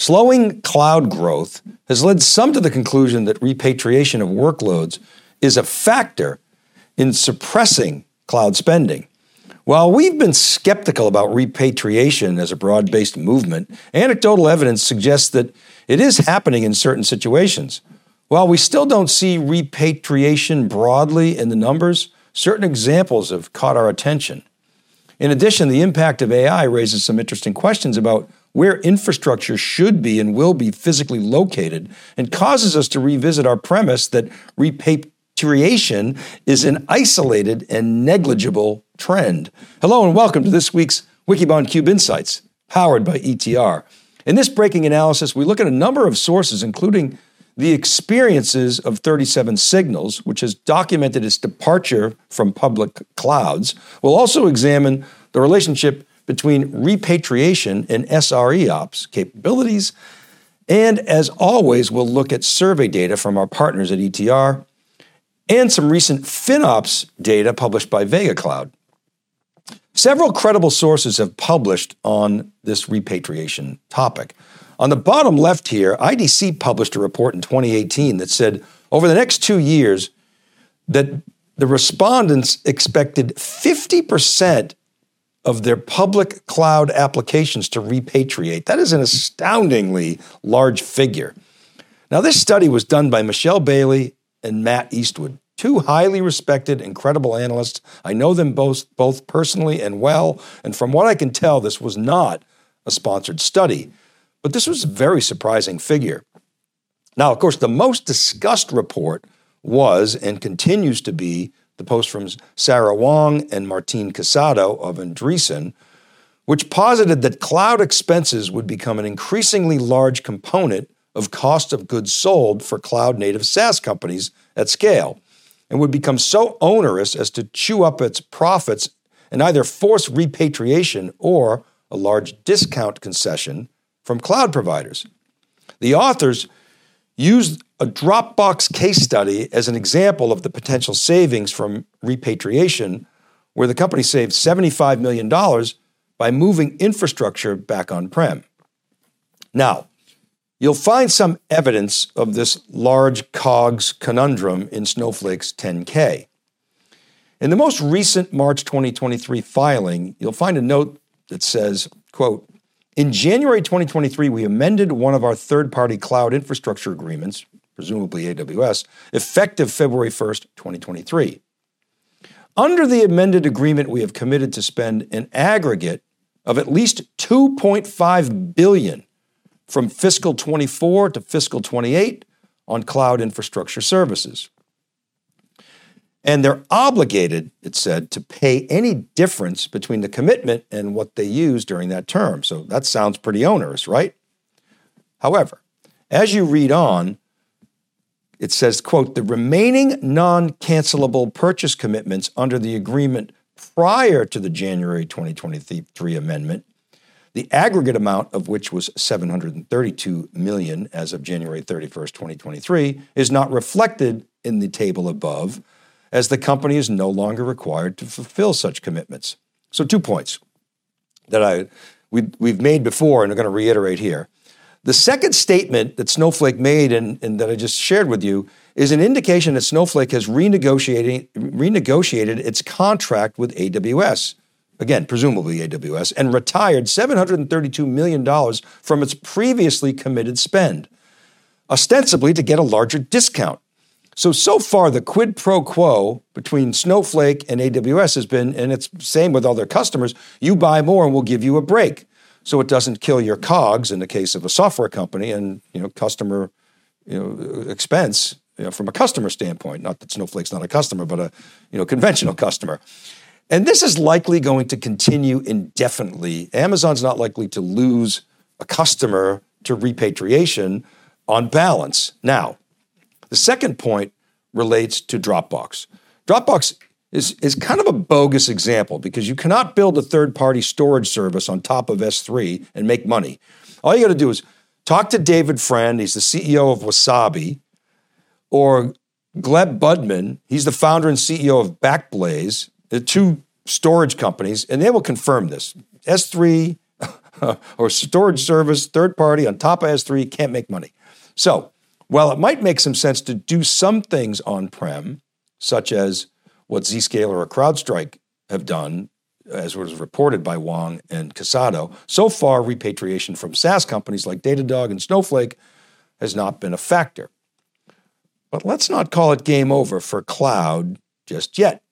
Slowing cloud growth has led some to the conclusion that repatriation of workloads is a factor in suppressing cloud spending. While we've been skeptical about repatriation as a broad based movement, anecdotal evidence suggests that it is happening in certain situations. While we still don't see repatriation broadly in the numbers, certain examples have caught our attention. In addition, the impact of AI raises some interesting questions about where infrastructure should be and will be physically located and causes us to revisit our premise that repatriation is an isolated and negligible trend. Hello and welcome to this week's Wikibon Cube Insights, powered by ETR. In this breaking analysis, we look at a number of sources, including the experiences of 37 Signals, which has documented its departure from public clouds. We'll also examine the relationship between repatriation and SRE ops capabilities. And as always, we'll look at survey data from our partners at ETR and some recent FinOps data published by Vega Cloud. Several credible sources have published on this repatriation topic. On the bottom left here, IDC published a report in 2018 that said over the next two years that the respondents expected 50% of their public cloud applications to repatriate. That is an astoundingly large figure. Now, this study was done by Michelle Bailey and Matt Eastwood, two highly respected and credible analysts. I know them both, both personally and well, and from what I can tell, this was not a sponsored study. But this was a very surprising figure. Now, of course, the most discussed report was and continues to be the post from Sarah Wang and Martine Casado of Andreessen, which posited that cloud expenses would become an increasingly large component of cost of goods sold for cloud native SaaS companies at scale and would become so onerous as to chew up its profits and either force repatriation or a large discount concession from cloud providers. The authors used a Dropbox case study as an example of the potential savings from repatriation, where the company saved $75 million by moving infrastructure back on prem. Now, you'll find some evidence of this large COGS conundrum in Snowflake's 10K. In the most recent March 2023 filing, you'll find a note that says, quote, in January 2023, we amended one of our third party cloud infrastructure agreements, presumably AWS, effective February 1st, 2023. Under the amended agreement, we have committed to spend an aggregate of at least 2.5 billion from fiscal 24 to fiscal 28 on cloud infrastructure services. And they're obligated, it said, to pay any difference between the commitment and what they use during that term. So that sounds pretty onerous, right? However, as you read on, it says, quote, the remaining non-cancelable purchase commitments under the agreement prior to the January 2023 amendment, the aggregate amount of which was 732 million as of January 31st, 2023, is not reflected in the table above as the company is no longer required to fulfill such commitments. So, two points that I we, we've made before and are going to reiterate here. The second statement that Snowflake made and, and, that I just shared with you is an indication that Snowflake has renegotiated, renegotiated its contract with AWS, again, presumably AWS, and retired $732 million from its previously committed spend, ostensibly to get a larger discount. So, so far, the quid pro quo between Snowflake and AWS has been, and it's same with other customers, you buy more and we'll give you a break. So it doesn't kill your COGS in the case of a software company and you know customer you know expense you know, from a customer standpoint. Not that Snowflake's not a customer, but a you know conventional customer. And this is likely going to continue indefinitely. Amazon's not likely to lose a customer to repatriation on balance. Now, the second point relates to Dropbox. Dropbox is, is kind of a bogus example because you cannot build a third party storage service on top of S3 and make money. All you got to do is talk to David Friend, he's the CEO of Wasabi, or Gleb Budman, he's the founder and CEO of Backblaze, the two storage companies, and they will confirm this. S3 or storage service, third party on top of S3 can't make money. So, while it might make some sense to do some things on prem, such as what Zscaler or CrowdStrike have done, as was reported by Wang and Casado, so far repatriation from SaaS companies like Datadog and Snowflake has not been a factor. But let's not call it game over for cloud just yet.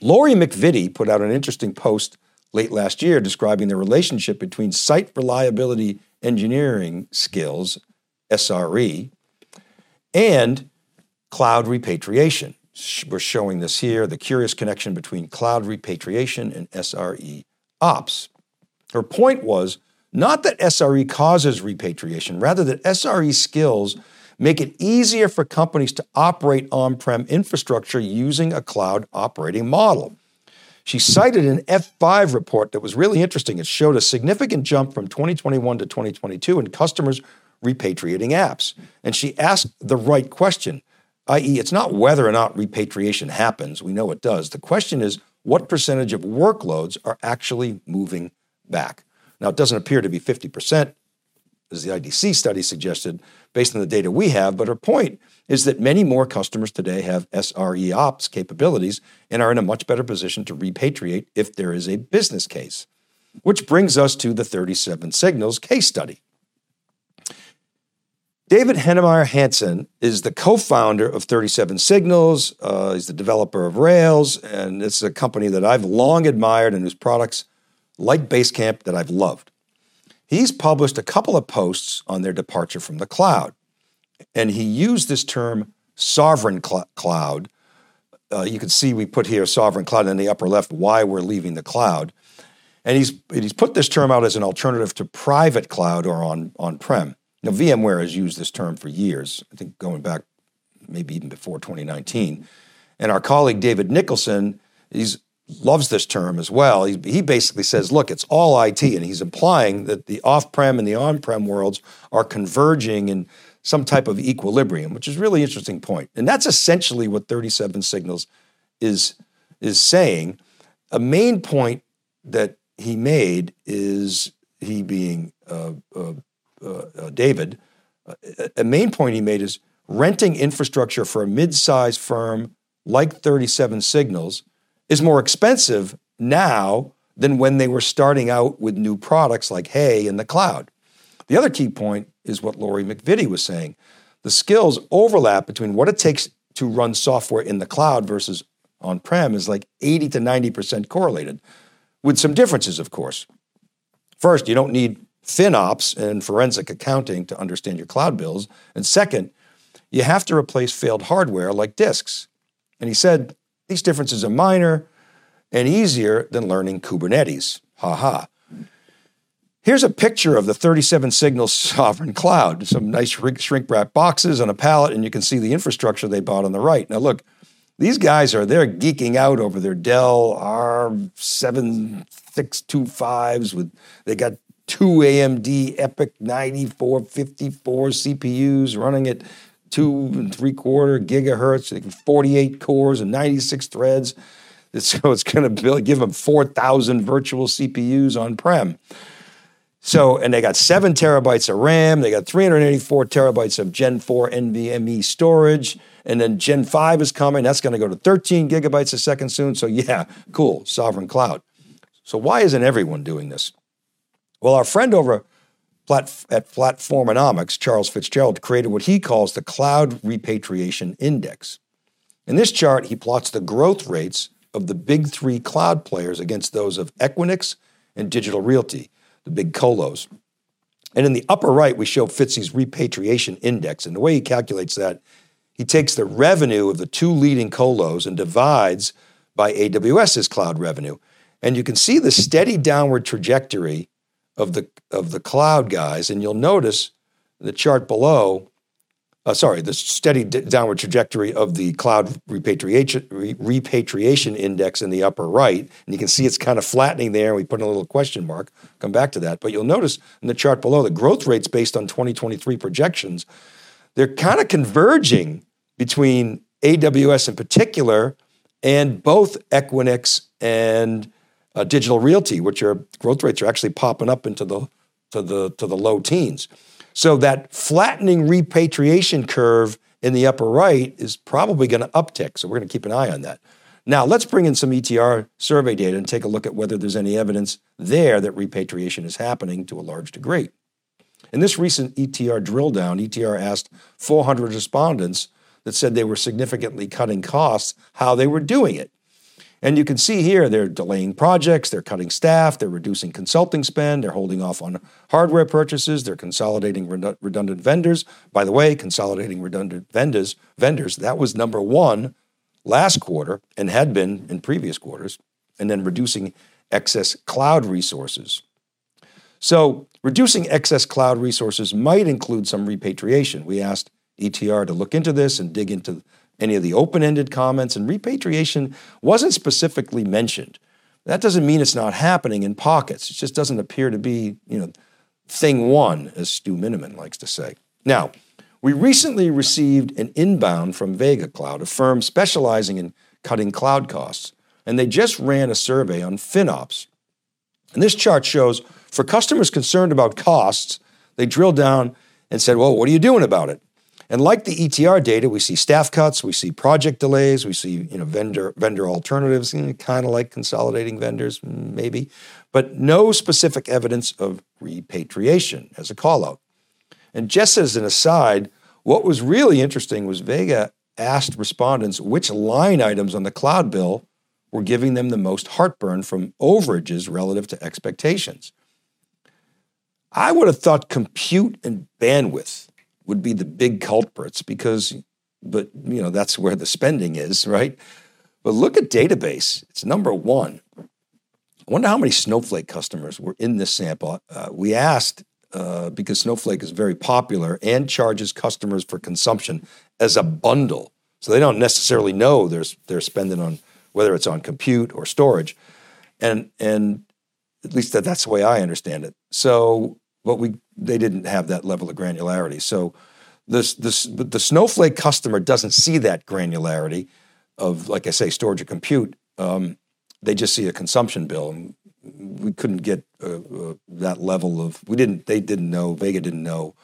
Lori MacVittie put out an interesting post late last year describing the relationship between site reliability engineering skills, SRE, and cloud repatriation. We're showing this here the curious connection between cloud repatriation and SRE ops. Her point was not that SRE causes repatriation, rather, that SRE skills make it easier for companies to operate on prem infrastructure using a cloud operating model. She cited an F5 report that was really interesting. It showed a significant jump from 2021 to 2022 in customers repatriating apps. And she asked the right question, i.e., it's not whether or not repatriation happens, we know it does. The question is what percentage of workloads are actually moving back? Now, it doesn't appear to be 50%, as the IDC study suggested, based on the data we have, but her point is that many more customers today have SRE ops capabilities and are in a much better position to repatriate if there is a business case. Which brings us to the 37 Signals case study. David Heinemeier Hansson is the co founder of 37 Signals. Uh, he's the developer of Rails, and it's a company that I've long admired and whose products, like Basecamp, that I've loved. He's published a couple of posts on their departure from the cloud, and he used this term sovereign cl- cloud. Uh, you can see we put here sovereign cloud in the upper left why we're leaving the cloud. And he's, he's put this term out as an alternative to private cloud or on, on prem. Now, VMware has used this term for years, I think going back maybe even before 2019. And our colleague David Nicholson, he's loves this term as well. He, he basically says, look, it's all IT. And he's implying that the off prem and the on prem worlds are converging in some type of equilibrium, which is a really interesting point. And that's essentially what 37 Signals is, is saying. A main point that he made is he being uh, uh, uh, uh, David, uh, a main point he made is renting infrastructure for a mid-sized firm like 37 Signals is more expensive now than when they were starting out with new products like HEY in the cloud. The other key point is what Lori MacVittie was saying. The skills overlap between what it takes to run software in the cloud versus on prem is like 80 to 90% correlated, with some differences, of course. First, you don't need FinOps and forensic accounting to understand your cloud bills. And second, you have to replace failed hardware like disks. And he said these differences are minor and easier than learning Kubernetes. Ha ha. Here's a picture of the 37 Signals Sovereign Cloud. Some nice shrink wrap boxes on a pallet, and you can see the infrastructure they bought on the right. Now, look, these guys are they're geeking out over their Dell R7625s with they got two AMD EPYC 9454 CPUs running at two and three quarter gigahertz, 48 cores and 96 threads. So it's going to give them 4,000 virtual CPUs on prem. So, and they got seven terabytes of RAM, they got 384 terabytes of Gen 4 NVMe storage, and then Gen 5 is coming. That's going to go to 13 gigabytes a second soon. So, yeah, cool, sovereign cloud. So, why isn't everyone doing this? Well, our friend over at Platformonomics, Charles Fitzgerald, created what he calls the Cloud Repatriation Index. In this chart, he plots the growth rates of the big three cloud players against those of Equinix and Digital Realty, the big colos. And in the upper right, we show Fitzy's repatriation index. And the way he calculates that, he takes the revenue of the two leading colos and divides by AWS's cloud revenue. And you can see the steady downward trajectory of the of the cloud guys, and you'll notice the chart below. Uh, sorry, the steady d- downward trajectory of the cloud repatriation re- repatriation index in the upper right, and you can see it's kind of flattening there. We put in a little question mark. Come back to that, but you'll notice in the chart below the growth rates based on 2023 projections, they're kind of converging between AWS in particular and both Equinix and uh, digital realty, which are growth rates are actually popping up into the to the to the low teens. So that flattening repatriation curve in the upper right is probably going to uptick. So we're going to keep an eye on that. Now, let's bring in some ETR survey data and take a look at whether there's any evidence there that repatriation is happening to a large degree. In this recent ETR drill down, ETR asked 400 respondents that said they were significantly cutting costs how they were doing it. And you can see here they're delaying projects, they're cutting staff, they're reducing consulting spend, they're holding off on hardware purchases, they're consolidating redundant vendors. By the way, consolidating redundant vendors, vendors, that was number 1 last quarter and had been in previous quarters, and then reducing excess cloud resources. So, reducing excess cloud resources might include some repatriation. We asked ETR to look into this and dig into any of the open ended comments, and repatriation wasn't specifically mentioned. That doesn't mean it's not happening in pockets. It just doesn't appear to be, you know, thing one, as Stu Miniman likes to say. Now, we recently received an inbound from Vega Cloud, a firm specializing in cutting cloud costs, and they just ran a survey on FinOps. And this chart shows for customers concerned about costs, they drilled down and said, Well, what are you doing about it? And like the ETR data, we see staff cuts, we see project delays, we see you know vendor vendor alternatives, kind of like consolidating vendors, maybe, but no specific evidence of repatriation as a call out. And just as an aside, what was really interesting was Vega asked respondents which line items on the cloud bill were giving them the most heartburn from overages relative to expectations. I would have thought compute and bandwidth would be the big culprits because, but you know, that's where the spending is, right? But look at database, it's number one. I wonder how many Snowflake customers were in this sample. Uh, we asked uh, because Snowflake is very popular and charges customers for consumption as a bundle. So they don't necessarily know they're, they're spending on whether it's on compute or storage. And, and at least that, that's the way I understand it. So but we they didn't have that level of granularity. So this this the Snowflake customer doesn't see that granularity of like I say storage or compute. Um, they just see a consumption bill, we couldn't get uh, uh, that level of we didn't they didn't know Vega didn't know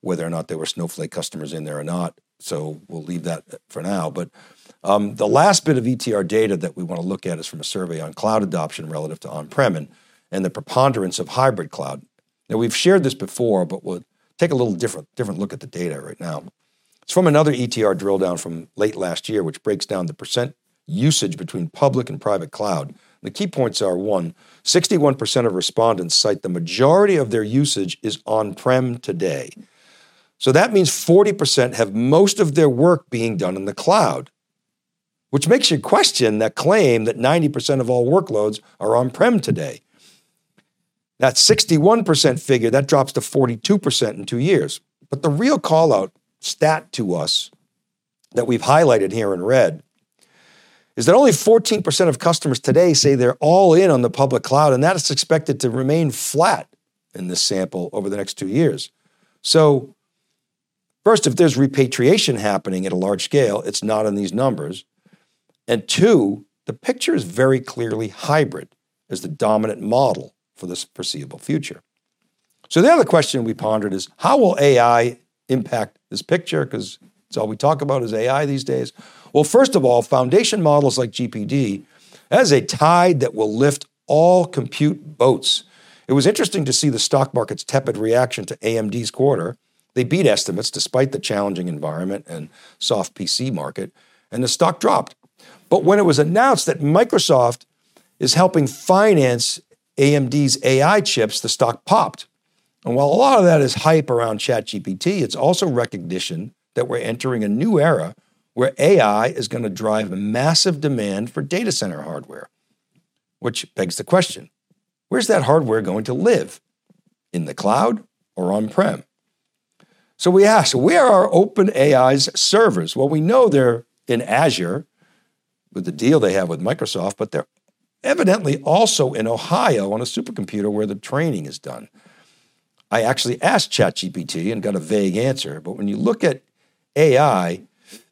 whether or not there were Snowflake customers in there or not. So we'll leave that for now. But um, the last bit of ETR data that we want to look at is from a survey on cloud adoption relative to on-prem and, and the preponderance of hybrid cloud. Now, we've shared this before, but we'll take a little different, different look at the data right now. It's from another ETR drill down from late last year, which breaks down the percent usage between public and private cloud. The key points are one, 61% of respondents cite the majority of their usage is on prem today. So that means 40% have most of their work being done in the cloud, which makes you question that claim that 90% of all workloads are on prem today. That 61% figure, that drops to 42% in two years. But the real call out stat to us that we've highlighted here in red is that only 14% of customers today say they're all in on the public cloud, and that is expected to remain flat in this sample over the next two years. So, first, if there's repatriation happening at a large scale, it's not in these numbers. And two, the picture is very clearly hybrid as the dominant model for the foreseeable future. So the other question we pondered is how will AI impact this picture? Because it's all we talk about is AI these days. Well, first of all, foundation models like GPT has a tide that will lift all compute boats. It was interesting to see the stock market's tepid reaction to AMD's quarter. They beat estimates despite the challenging environment and soft PC market, and the stock dropped. But when it was announced that Microsoft is helping finance AMD's AI chips, the stock popped. And while a lot of that is hype around ChatGPT, it's also recognition that we're entering a new era where AI is going to drive massive demand for data center hardware. Which begs the question where's that hardware going to live? In the cloud or on prem? So we ask, where are OpenAI's servers? Well, we know they're in Azure with the deal they have with Microsoft, but they're evidently also in Ohio on a supercomputer where the training is done. I actually asked ChatGPT and got a vague answer, but when you look at AI,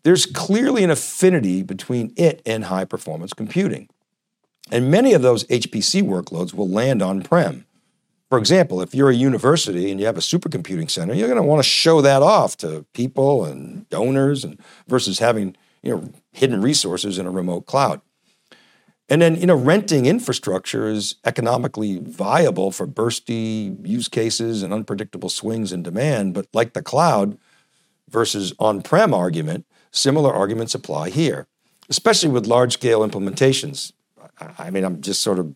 there's clearly an affinity between it and high performance computing. And many of those HPC workloads will land on prem. For example, if you're a university and you have a supercomputing center, you're going to want to show that off to people and donors and versus having, you know, hidden resources in a remote cloud. And then, you know, renting infrastructure is economically viable for bursty use cases and unpredictable swings in demand. But like the cloud versus on prem argument, similar arguments apply here, especially with large scale implementations. I mean, I'm just sort of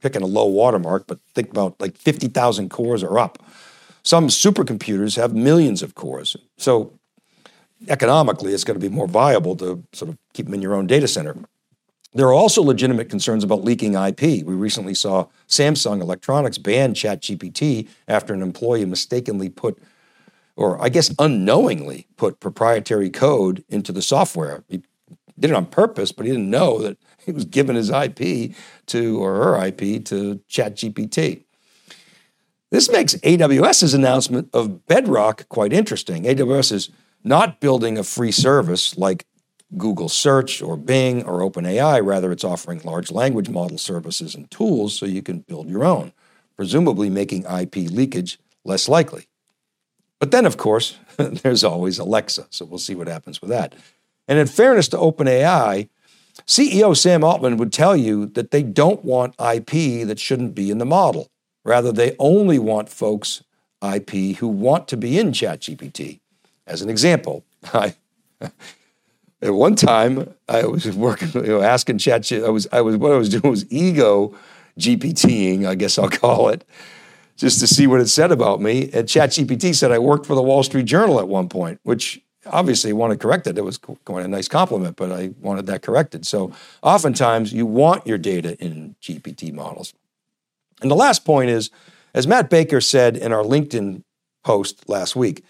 picking a low watermark, but think about like 50,000 cores are up. Some supercomputers have millions of cores. So economically, it's going to be more viable to sort of keep them in your own data center. There are also legitimate concerns about leaking IP. We recently saw Samsung Electronics ban ChatGPT after an employee mistakenly put, or I guess unknowingly put proprietary code into the software. He did it on purpose, but he didn't know that he was giving his IP to, or her IP to ChatGPT. This makes AWS's announcement of Bedrock quite interesting. AWS is not building a free service like Google Search or Bing or OpenAI. Rather, it's offering large language model services and tools so you can build your own, presumably making IP leakage less likely. But then, of course, there's always Alexa, so we'll see what happens with that. And in fairness to OpenAI, CEO Sam Altman would tell you that they don't want IP that shouldn't be in the model. Rather, they only want folks' IP who want to be in ChatGPT. As an example, I at one time, I was working, you know, asking Chat. I was, I was, what I was doing was ego GPTing, I guess I'll call it, just to see what it said about me. And ChatGPT said I worked for the Wall Street Journal at one point, which obviously wanted corrected. It was quite a nice compliment, but I wanted that corrected. So oftentimes you want your data in GPT models. And the last point is, as Matt Baker said in our LinkedIn post last week,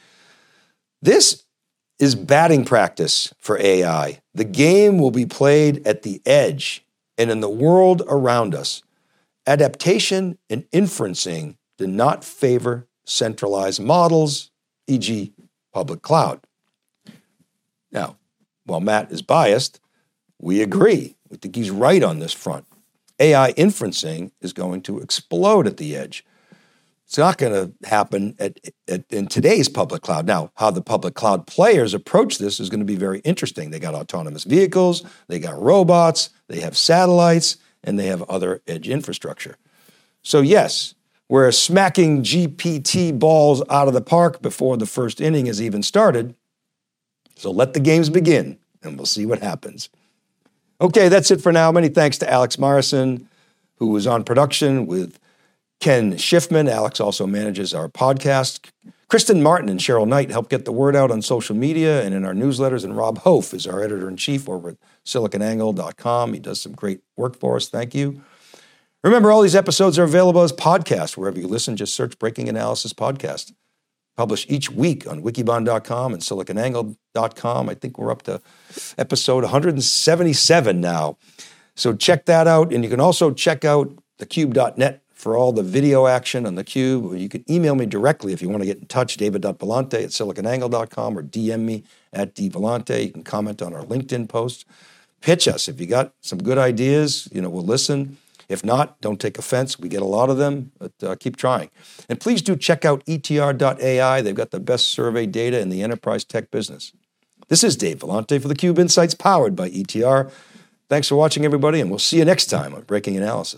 this is batting practice for AI. The game will be played at the edge and in the world around us. Adaptation and inferencing do not favor centralized models, e.g., public cloud. Now, while Matt is biased, we agree. We think he's right on this front. AI inferencing is going to explode at the edge. It's not going to happen at, at, in today's public cloud. Now, how the public cloud players approach this is going to be very interesting. They got autonomous vehicles, they got robots, they have satellites, and they have other edge infrastructure. So, yes, we're smacking GPT balls out of the park before the first inning has even started. So let the games begin, and we'll see what happens. Okay, that's it for now. Many thanks to Alex Morrison, who was on production with Ken Schiffman. Alex also manages our podcast. Kristen Martin and Cheryl Knight help get the word out on social media and in our newsletters. And Rob Hof is our editor in chief over at siliconangle.com. He does some great work for us. Thank you. Remember, all these episodes are available as podcasts wherever you listen. Just search Breaking Analysis Podcast. Published each week on wikibon.com and siliconangle.com. I think we're up to episode 177 now. So check that out. And you can also check out thecube.net for all the video action on the cube. You can email me directly if you want to get in touch, david.vellante at siliconangle.com or DM me at dvellante. You can comment on our LinkedIn post. Pitch us. If you got some good ideas, you know, we'll listen. If not, don't take offense. We get a lot of them, but uh, keep trying. And please do check out etr.ai. They've got the best survey data in the enterprise tech business. This is Dave Vellante for the Cube Insights powered by ETR. Thanks for watching, everybody, and we'll see you next time on Breaking Analysis.